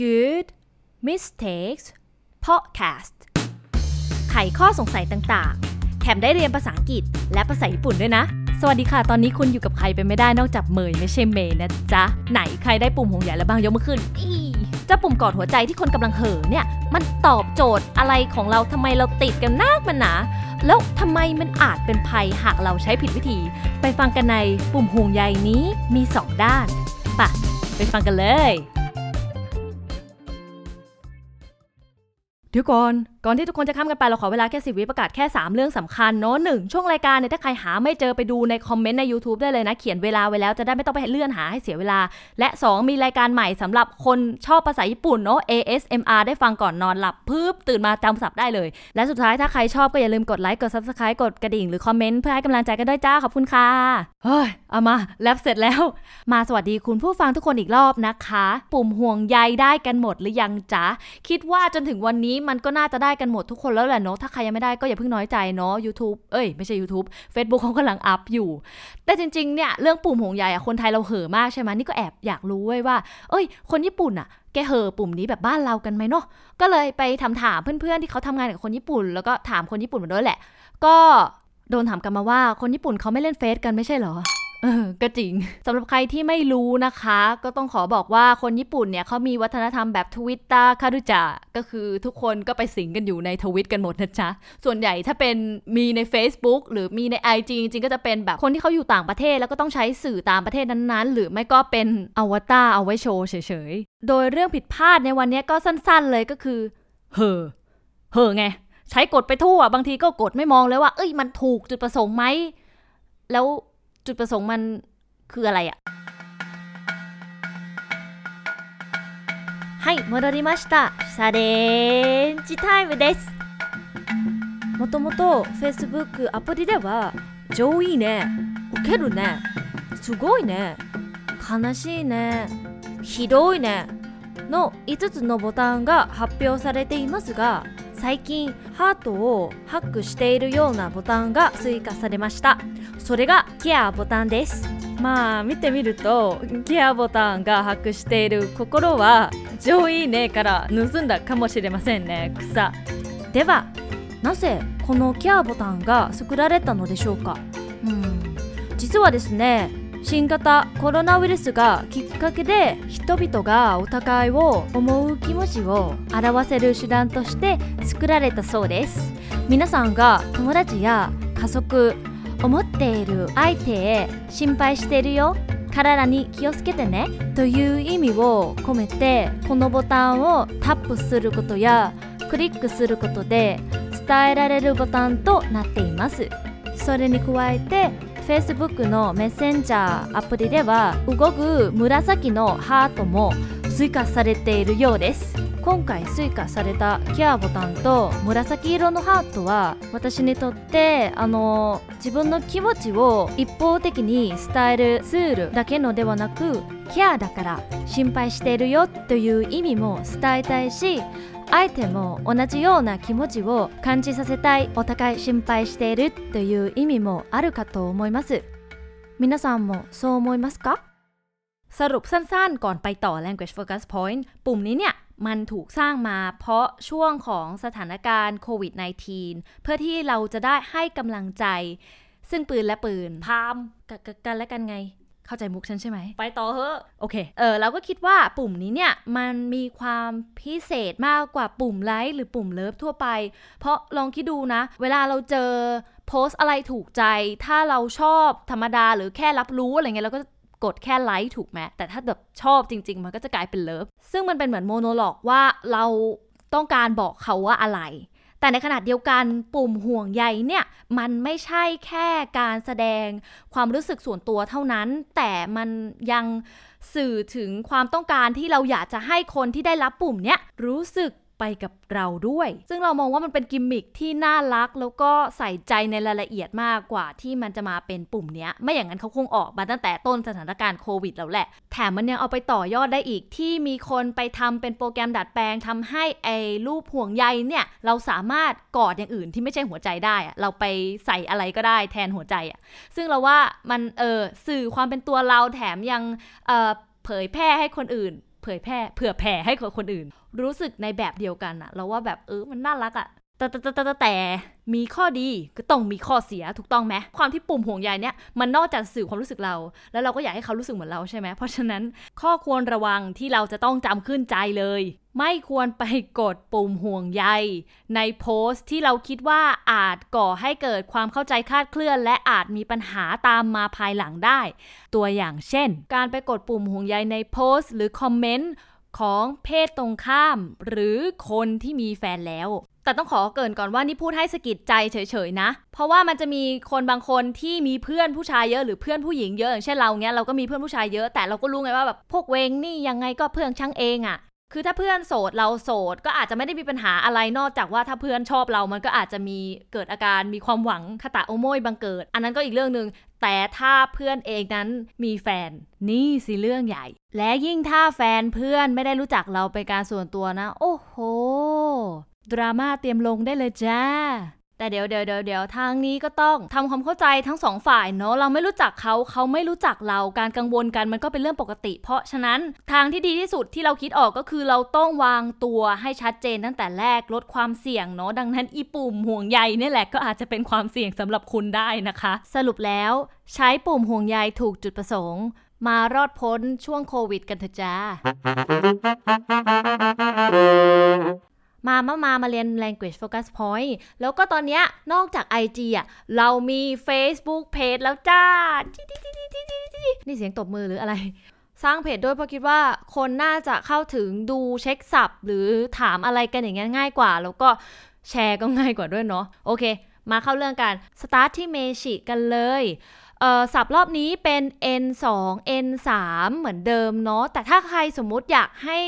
Good Mistakes Podcast ไขข้อสงสัยต่างๆ แถมได้เรียนภาษาอังกฤษ และภาษาญี่ปุ่นด้วยนะ สวัสดีค่ะ ตอนนี้คุณอยู่กับใครไปไม่ได้นอกจากเมยไม่ใช่เมย์นะจ๊ะ ไหนใครได้ปุ่มหงใหญ่แล้วบ้างยกมือขึ้นอีเจ้าปุ่มกอดหัวใจที่คนกำลังเห่อเนี่ย มันตอบโจทย์อะไรของเราทำไมเราติดกันนักมันหนาแล้วทำไมมันอาจเป็นภัยหากเราใช้ผิดวิธี ไปฟังกันในปุ่มห่วงใยนี้มี 2 ด้านปะไปฟังกันเลย เดี๋ยวก่อน ก่อนที่ทุกคนจะข้ามกันไปเราขอเวลาแค่สิวิประกาศแค่ 3 เรื่องสำคัญเนาะหนึ่งช่วงรายการเนี่ยถ้าใครหาไม่เจอไปดูในคอมเมนต์ใน YouTube ได้เลยนะ เขียนเวลาไว้แล้วจะได้ไม่ต้องไปเลื่อนหาให้เสียเวลา และ 2 มีรายการใหม่สำหรับคนชอบภาษาญี่ปุ่นเนาะ ASMR ได้ฟังก่อนนอนหลับพึบตื่นมาจำศัพท์ได้เลย และสุดท้ายถ้าใครชอบก็อย่าลืมกดไลค์กด Subscribe กดกระดิ่งหรือคอมเมนต์เพื่อให้กำลังใจกันด้วยจ้าขอบคุณค่ะเฮ้ยเอามาแลบเสร็จแล้ว มาสวัสดีคุณผู้ฟังทุกคนอีกรอบนะคะ ปุ่มห่วงใยได้กันหมดหรือยังจ๊ะคิดว่าจนถึงวันนี้มันก็น่าจะได้กันหมดทุกคนแล้วแหละเนาะถ้าใครยังไม่ได้ก็อย่าเพิ่งน้อยใจเนาะ YouTube เอ้ยไม่ใช่ YouTube Facebook เขากำลังอัพอยู่ แต่จริงๆเนี่ยเรื่องปุ่มห่วงใยอะคนไทยเราเห่อมากใช่ไหมนี่ก็แอบอยากรู้ไว้ว่า เอ้ย คนญี่ปุ่นอะแกเห่อปุ่มนี้แบบบ้านเรากันไหมเนาะก็เลยไปถามถามเพื่อนๆที่เขาทำงานกับคนญี่ปุ่น แล้วก็ถามคนญี่ปุ่นมาด้วยแหละ ก็โดนถามกลันมาว่าคนญี่ปุ่นเขาไม่เล่นเฟซกันไม่ใช่เหรอ เออก็จริง สำหรับใครที่ไม่รู้นะคะ ก็ต้องขอบอกว่าคนญี่ปุ่นเนี่ยเขามีวัฒนธรรมแบบทวิตตาคารุจาก็คือทุกคนก็ไปสิงกันอยู่ในทวิตกันหมดนะจ๊ะ ส่วนใหญ่ถ้าเป็นมีใน Facebook หรือมีใน IG จริงๆ ก็จะเป็นแบบคนที่เขาอยู่ต่างประเทศ แล้วก็ต้องใช้สื่อตามประเทศนั้นๆ หรือไม่ก็เป็นอวตารเอาไว้โชว์เฉยๆ โดยเรื่องผิดพลาดในวันนี้ก็สั้นๆ เลยก็คือ เห่อ เห่อไง ใช้กดไปทั่ว บางทีก็กดไม่มองเลยว่า เอ้ยมันถูกจุดประสงค์ไหมแล้ว จุดประสงค์มันคืออะไรอะはい戻りましたチャレンジタイムですもともと Facebook アプリでは上いいね受けるねすごいね悲しいねひどいねの5つのボタンが発表されていますが 最近ハートをハックしているようなボタンが追加されました。それがケアボタンです。まあ見てみるとケアボタンがハックしている心は上いいねから盗んだかもしれませんね。草。ではなぜこのケアボタンが作られたのでしょうか？うん。実はですね新型コロナウイルスがきっかけで人々がお互いを思う気持ちを表せる手段として作られたそうです。皆さんが友達や家族思っている相手へ心配しているよ。体に気をつけてね。という意味を込めてこのボタンをタップすることやクリックすることで伝えられるボタンとなっています。それに加えて Facebook のメッセンジャーアプリでは動く紫のハートも追加されているようです。今回追加されたケアボタンと紫色のハートは私にとってあの自分の気持ちを一方的に伝えるツールだけのではなくケアだから心配しているよという意味も伝えたいし相手も同じような気持ちを感じさせたいお互い心配しているという意味もあるかと思います皆さんもそう思いますかสรุปสั้นๆ ก่อนไปต่อ language focus point ปุ่มนี้เนี่ย มันถูกสร้างมาเพราะช่วงของสถานการณ์โควิด -19 เพื่อที่เราจะได้ให้กำลังใจ ซึ่งปืนและปืน พามกันและกันไง เข้าใจมุกฉันใช่ไหม ไปต่อเถอะ โอเค เออเราก็คิดว่าปุ่มนี้เนี่ย มันมีความพิเศษมากกว่าปุ่มไลค์หรือปุ่ม love ทั่วไป เพราะลองคิดดูนะ เวลาเราเจอโพสต์อะไรถูกใจ ถ้าเราชอบธรรมดาหรือแค่รับรู้อะไรเงี้ยเราก็กดแค่ไลค์ถูกไหมแต่ถ้าแบบชอบจริง ๆ มันก็จะกลายเป็น love ซึ่งมันเป็นเหมือน monologue ว่าเราต้องการบอกเขาว่าอะไร แต่ในขณะเดียวกันปุ่มห่วงใยเนี่ยมันไม่ใช่แค่การแสดงความรู้สึกส่วนตัวเท่านั้น แต่มันยังสื่อถึงความต้องการที่เราอยากจะให้คนที่ได้รับปุ่มเนี้ยรู้สึก ไปกับเราด้วย ซึ่งเรามองว่ามันเป็นกิมมิคที่น่ารักแล้วก็ใส่ใจในรายละเอียดมากกว่าที่มันจะมาเป็นปุ่มเนี้ย ไม่อย่างนั้นเขาคงออกมาตั้งแต่ต้นสถานการณ์โควิดแล้วแหละ แถมมันยังเอาไปต่อยอดได้อีกที่มีคนไปทำเป็นโปรแกรมดัดแปลงทำให้ไอ้รูปห่วงใยเนี่ยเราสามารถกอดอย่างอื่นที่ไม่ใช่หัวใจได้อะเราไปใส่อะไรก็ได้แทนหัวใจอะซึ่งเราว่ามันเออสื่อความเป็นตัวเราแถมยังเออเผยแพร่ให้คนอื่น เผยแพร่เผื่อแผ่ให้กับคนอื่น รู้สึกในแบบเดียวกันอะเราว่าแบบเออมันน่ารักอะแต่แต่แต่แต่แต่ มีข้อดีก็ต้องมีข้อเสียถูกต้องไหมความที่ปุ่มห่วงใยเนี่ยมันนอกจากสื่อความรู้สึกเรา แล้วเราก็อยากให้เขารู้สึกเหมือนเราใช่ไหมเพราะฉะนั้นข้อควรระวังที่เราจะต้องจำขึ้นใจเลย ไม่ควรไปกดปุ่มห่วงใย ในโพสต์ที่เราคิดว่าอาจก่อให้เกิดความเข้าใจคลาดเคลื่อน และอาจมีปัญหาตามมาภายหลังได้ ตัวอย่างเช่น การไปกดปุ่มห่วงใยในโพสต์ หรือคอมเมนต์ของเพศตรงข้าม หรือคนที่มีแฟนแล้ว แต่ต้องขอเกินก่อนว่านี่พูดให้สะกิดใจเฉยๆนะ เพราะว่ามันจะมีคนบางคนที่มีเพื่อนผู้ชายเยอะหรือเพื่อนผู้หญิงเยอะอย่างเช่นเราเนี้ยเราก็มีเพื่อนผู้ชายเยอะแต่เราก็รู้ไงว่าแบบพวกเวงนี่ยังไงก็เพื่อนช่างเองอะคือถ้าเพื่อนโสดเราโสดก็อาจจะไม่ได้มีปัญหาอะไรนอกจากว่าถ้าเพื่อนชอบเรา มันก็อาจจะมีเกิดอาการมีความหวังคาตาโอโมยบังเกิด อันนั้นก็อีกเรื่องหนึ่งแต่ถ้าเพื่อนเองนั้นมีแฟนนี่สิเรื่องใหญ่ และยิ่งถ้าแฟนเพื่อนไม่ได้รู้จักเราเป็นการส่วนตัวนะ โอ้โห ดราม่าเตรียมลงได้เลยจ้า แต่เดี๋ยวเดี๋ยวเดี๋ยวเดี๋ยวทางนี้ก็ต้องทำความเข้าใจทั้งสองฝ่ายเนาะเราไม่รู้จักเขาเขาไม่รู้จักเราการกังวลกันมันก็เป็นเรื่องปกติ เพราะฉะนั้นทางที่ดีที่สุดที่เราคิดออกก็คือเราต้องวางตัวให้ชัดเจนตั้งแต่แรกลดความเสี่ยงเนาะดังนั้นอีปุ่มห่วงใยนี่แหละก็อาจจะเป็นความเสี่ยงสำหรับคุณได้นะคะ สรุปแล้ว ใช้ปุ่มห่วงใยถูกจุดประสงค์มารอดพ้นช่วงโควิดกันเถอะจ้า มามามามาเรียน language focus point แล้วก็ตอนเนี้ยนอกจาก IG อะเรามี Facebook page แล้วจ้า นี่เสียงตบมือหรืออะไร สร้างเพจด้วยเพราะคิดว่าคนน่าจะเข้าถึงดูเช็คสับหรือถามอะไรกันอย่างเงี้ยง่ายกว่า แล้วก็แชร์ก็ง่ายกว่าด้วยเนาะโอเค มาเข้าเรื่องกัน สตาร์ทที่ 名詞กันเลยเอ่อศัพท์รอบนี้เป็น N2 N3 เหมือนเดิมเนาะ แต่ถ้าใครสมมุติอยากให้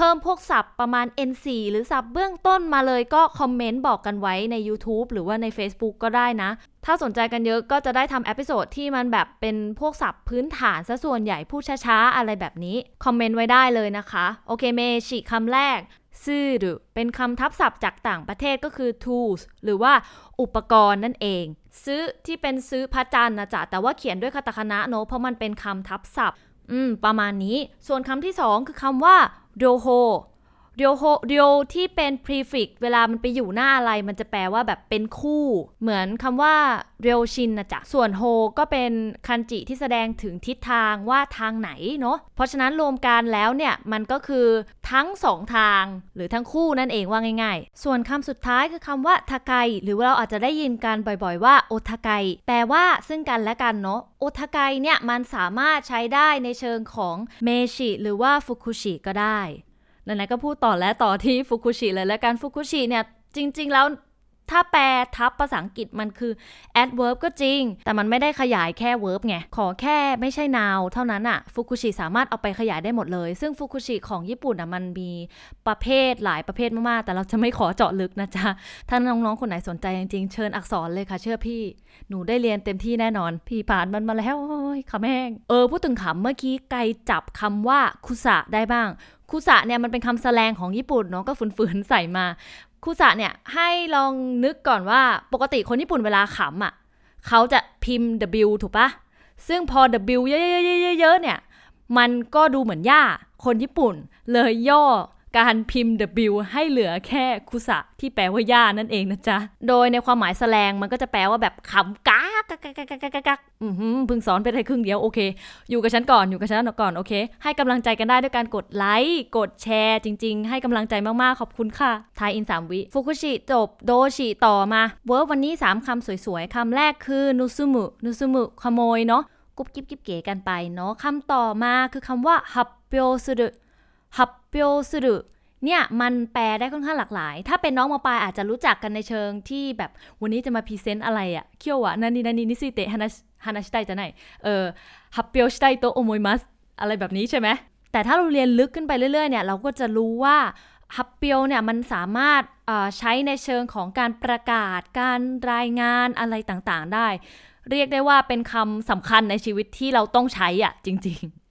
เพิ่มพวกศัพท์ประมาณ N4 หรือศัพท์เบื้องต้นมาเลยก็ comment บอกกันไว้ใน YouTube หรือว่าใน Facebook ก็ได้นะ ถ้าสนใจกันเยอะก็จะได้ทำ episode ที่มันแบบเป็นพวกศัพท์พื้นฐานซะส่วนใหญ่พูดช้าๆ อะไรแบบนี้ comment ไว้ได้เลยนะคะ โอเค名詞 คำแรกซื่อหรือเป็นคำทับศัพท์จากต่างประเทศก็คือ tools หรือว่าอุปกรณ์นั่นเอง ซื้อที่เป็นซื้อพระจันทร์นะจ๊ะแต่ว่าเขียนด้วยคาตาคานะเนอะเพราะมันเป็นคำทับศัพท์ อืม ประมาณนี้ ส่วนคำที่สองคือคำว่า @이方 เรียวโฮเรียวที่เป็น prefix เวลามันไปอยู่หน้าอะไร มันจะแปลว่าแบบเป็นคู่ เหมือนคำว่าเรียวชินนะจ๊ะ ส่วนโฮก็เป็นคันจิที่แสดงถึงทิศทางว่าทางไหนเนาะ เพราะฉะนั้นรวมกันแล้วเนี่ย มันก็คือทั้งสองทาง หรือทั้งคู่นั่นเองว่าง่ายๆ ส่วนคำสุดท้ายคือคำว่าทาไกหรือเราอาจจะได้ยินกันบ่อยๆว่าโอทาไกแปลว่าซึ่งกันและกันเนาะโอทาไกเนี่ยมันสามารถใช้ได้ในเชิงของเมชิหรือว่าฟุกุชิก็ได้ ไหนๆก็พูดต่อและต่อที่ฟุกุชิเลยแล้วกันฟุกุชิเนี่ยจริง ๆ แล้วถ้าแปลทับภาษาอังกฤษมันคือ adverb ก็จริง แต่มันไม่ได้ขยายแค่ verb ไง ขอแค่ไม่ใช่ noun เท่านั้นอะฟุกุชิสามารถเอาไปขยายได้หมดเลย ซึ่งฟุกุชิของญี่ปุ่นอะมันมีประเภทหลายประเภทมากๆ แต่เราจะไม่ขอเจาะลึกนะจ๊ะ ถ้าน้องๆ คนไหนสนใจจริงๆ เชิญอักษรเลยค่ะ เชื่อพี่ หนูได้เรียนเต็มที่แน่นอน พี่ผ่านมันมาแล้วโอ้ยขำแห้งเออพูดถึงขำเมื่อกี้ไกลจับคำว่าคุสะได้บ้าง คุสะเนี่ยมันเป็นคำแสลงของญี่ปุ่นเนาะก็ฝืนๆใส่มาคุสะเนี่ยให้ลองนึกก่อนว่าปกติคนญี่ปุ่นเวลาขำอะเขาจะพิมพ์ W ถูกปะซึ่งพอ W เยอะๆๆๆเนี่ย มันก็ดูเหมือนหญ้า คนญี่ปุ่น เลยย่อ การพิมพ์ W ให้เหลือแค่คุสะที่แปลว่าย่านั่นเองนะจ๊ะ โดยในความหมายสแลงมันก็จะแปลว่าแบบขำกากกากกากกากากอือหือเพิ่งสอนไปได้ครึ่งเดียวโอเค อยู่กับฉันก่อนอยู่กับฉันก่อนโอเค ให้กำลังใจกันได้ด้วยการกดไลค์กดแชร์จริง ๆ ให้กำลังใจมากๆขอบคุณค่ะทายอินสามวิ副詞 จบ 動詞 ต่อมา verb วันนี้ 3คำสวยๆคำแรกคือนุซุมุนุซุมุขโมยเนาะกุ๊บกิ๊บกิ๊บเก๋กันไปเนาะคำต่อมาคือคำว่า発表する 発表する เนี่ยมันแปลได้ค่อนข้างหลากหลาย ถ้าเป็นน้องม.ปลายอาจจะรู้จักกันในเชิงที่แบบวันนี้จะมา present อะไรอะ今日は何々何々について話話したいじゃない เออ 発表したいと思います อะไรแบบนี้ใช่ไหมแต่ถ้าเราเรียนลึกขึ้นไปเรื่อยๆเนี่ยเราก็จะรู้ว่า発表 เนี่ยมันสามารถใช้ในเชิงของการประกาศการรายงานอะไรต่างๆได้ เรียกได้ว่าเป็นคำสำคัญในชีวิตที่เราต้องใช้อะจริง ๆ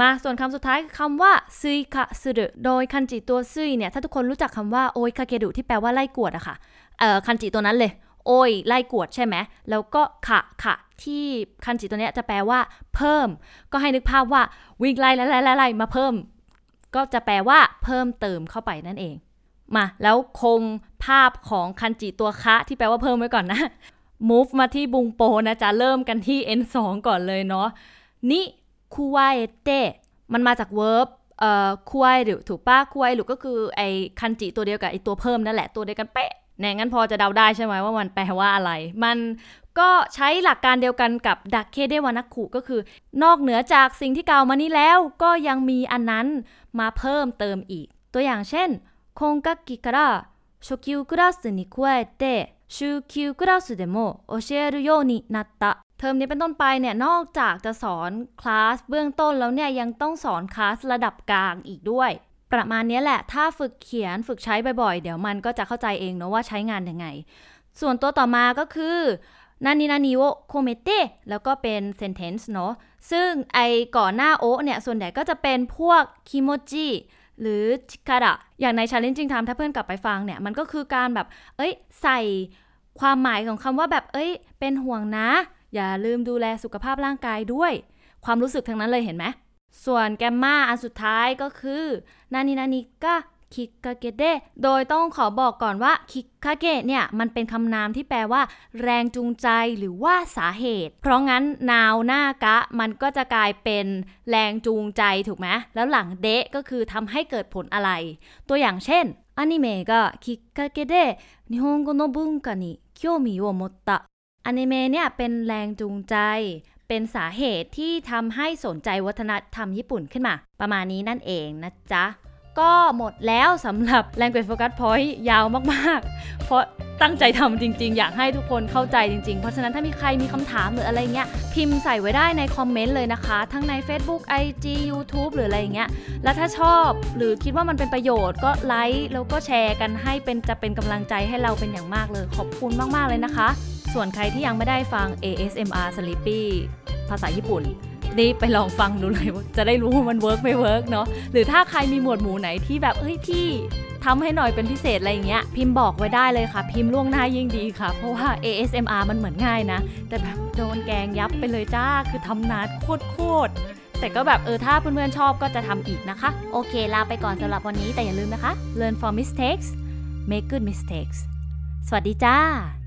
มาส่วนคำสุดท้ายคือคำว่าซุยคะสึรุโดยคันจิตัวซุยเนี่ยถ้าทุกคนรู้จักคำว่าโอยคาเกดุที่แปลว่าไล่กวดอะค่ะเอ่อคันจิตัวนั้นเลยโอยไล่กวดใช่ไหมแล้วก็ขะขะที่คันจิตัวเนี้ยจะแปลว่า เพิ่ม ก็ให้นึกภาพว่าวิ่งไล่ไล่ไล่ไล่มาเพิ่ม ก็จะแปลว่าเพิ่มเติมเข้าไปนั่นเอง มาแล้วคงภาพของคันจิตัวคะที่แปลว่าเพิ่มไว้ก่อนนะ move มาที่บุงโปนะจ๊ะเริ่มกันที่ n2 ก่อนเลยเนาะนิ คูวาเอเตมันมาจาก verb เอ่อคุยหรือถูกป้าคุยหรือก็คือไอคันจิตัวเดียวกับไอตัวเพิ่มนั่นแหละตัวเดียวกันเป๊ะแน่งั้นพอจะเดาได้ใช่ไหมว่ามันแปลว่าอะไร มันก็ใช้หลักการเดียวกันกับดักเคเดวานักขุก็คือ นอกเหนือจากสิ่งที่กล่าวมานี้แล้ว ก็ยังมีอันนั้นมาเพิ่มเติมอีก ตัวอย่างเช่นคงกักกิから初級クラスに加えて週級クラスでも教えるようになった เทอมนี้เป็นต้นไปเนี่ยนอกจากจะสอนคลาสเบื้องต้นแล้วเนี่ยยังต้องสอนคลาสระดับกลางอีกด้วย ประมาณนี้แหละ ถ้าฝึกเขียนฝึกใช้บ่อยๆ เดี๋ยวมันก็จะเข้าใจเองเนาะว่าใช้งานยังไง ส่วนตัวต่อมาก็คือ何々を込めて แล้วก็เป็น sentence เนาะซึ่งไอก่อนหน้าโอเนี่ย ส่วนใหญ่ก็จะเป็นพวกคิโมจิหรือชิคาระอย่างใน challenging time ถ้าเพื่อนกลับไปฟังเนี่ย มันก็คือการแบบ เอ้ย ใส่ความหมายของคำว่าแบบ เอ้ย เป็นห่วงนะ อย่าลืมดูแลสุขภาพร่างกายด้วย ความรู้สึกทั้งนั้นเลยเห็นไหมส่วนแกมมาอันสุดท้ายก็คือนานินานิกะคิกาเกเดโดยต้องขอบอกก่อนว่าคิกาเกเนี่ยมันเป็นคำนามที่แปลว่า แรงจูงใจหรือว่าสาเหตุ เพราะงั้นนาวหน้ากะ มันก็จะกลายเป็นแรงจูงใจถูกไหมแล้วหลังเดะก็คือทำให้เกิดผลอะไร ตัวอย่างเช่นอนิเมะก็คิกาเกเดนิฮงโกโนบุนกะนิคิโอมิโอมตะ อนิเมะเนี่ยเป็นแรงจูงใจ เป็นสาเหตุที่ทำให้สนใจวัฒนธรรมญี่ปุ่นขึ้นมา ประมาณนี้นั่นเองนะจ๊ะ ก็หมดแล้วสำหรับ Language Focus Point ยาวมากๆ เพราะตั้งใจทำจริง ๆ อยากให้ทุกคนเข้าใจจริง ๆ เพราะฉะนั้นถ้ามีใครมีคำถามหรืออะไรเงี้ย พิมพ์ใส่ไว้ได้ใน comment เลยนะคะ ทั้งใน Facebook IG YouTube หรืออะไรเงี้ย แล้วถ้าชอบหรือคิดว่ามันเป็นประโยชน์ก็ไลค์แล้วก็แชร์กันให้เป็นจะเป็นกำลังใจให้เราเป็นอย่างมากเลย ขอบคุณมากๆเลยนะคะ ส่วนใครที่ยังไม่ได้ฟัง ASMR Sleepy ภาษาญี่ปุ่น นี่ไปลองฟังดูเลยจะได้รู้ว่ามัน work ไม่ work เนาะหรือถ้าใครมีหมวดหมู่ไหนที่แบบเฮ้ยพี่ทำให้หน่อยเป็นพิเศษอะไรอย่างเงี้ยพิมพ์บอกไว้ได้เลยค่ะ พิมพ์ล่วงหน้ายิ่งดีค่ะ เพราะว่า ASMR มันเหมือนง่ายนะ แต่แบบโดนแกงยับไปเลยจ้าคือทำนานโคตรๆแต่ก็แบบเออถ้าเพื่อนๆชอบก็จะทำอีกนะคะ โอเค ลาไปก่อนสำหรับวันนี้แต่อย่าลืมนะคะ learn from mistakes make good mistakes สวัสดีจ้า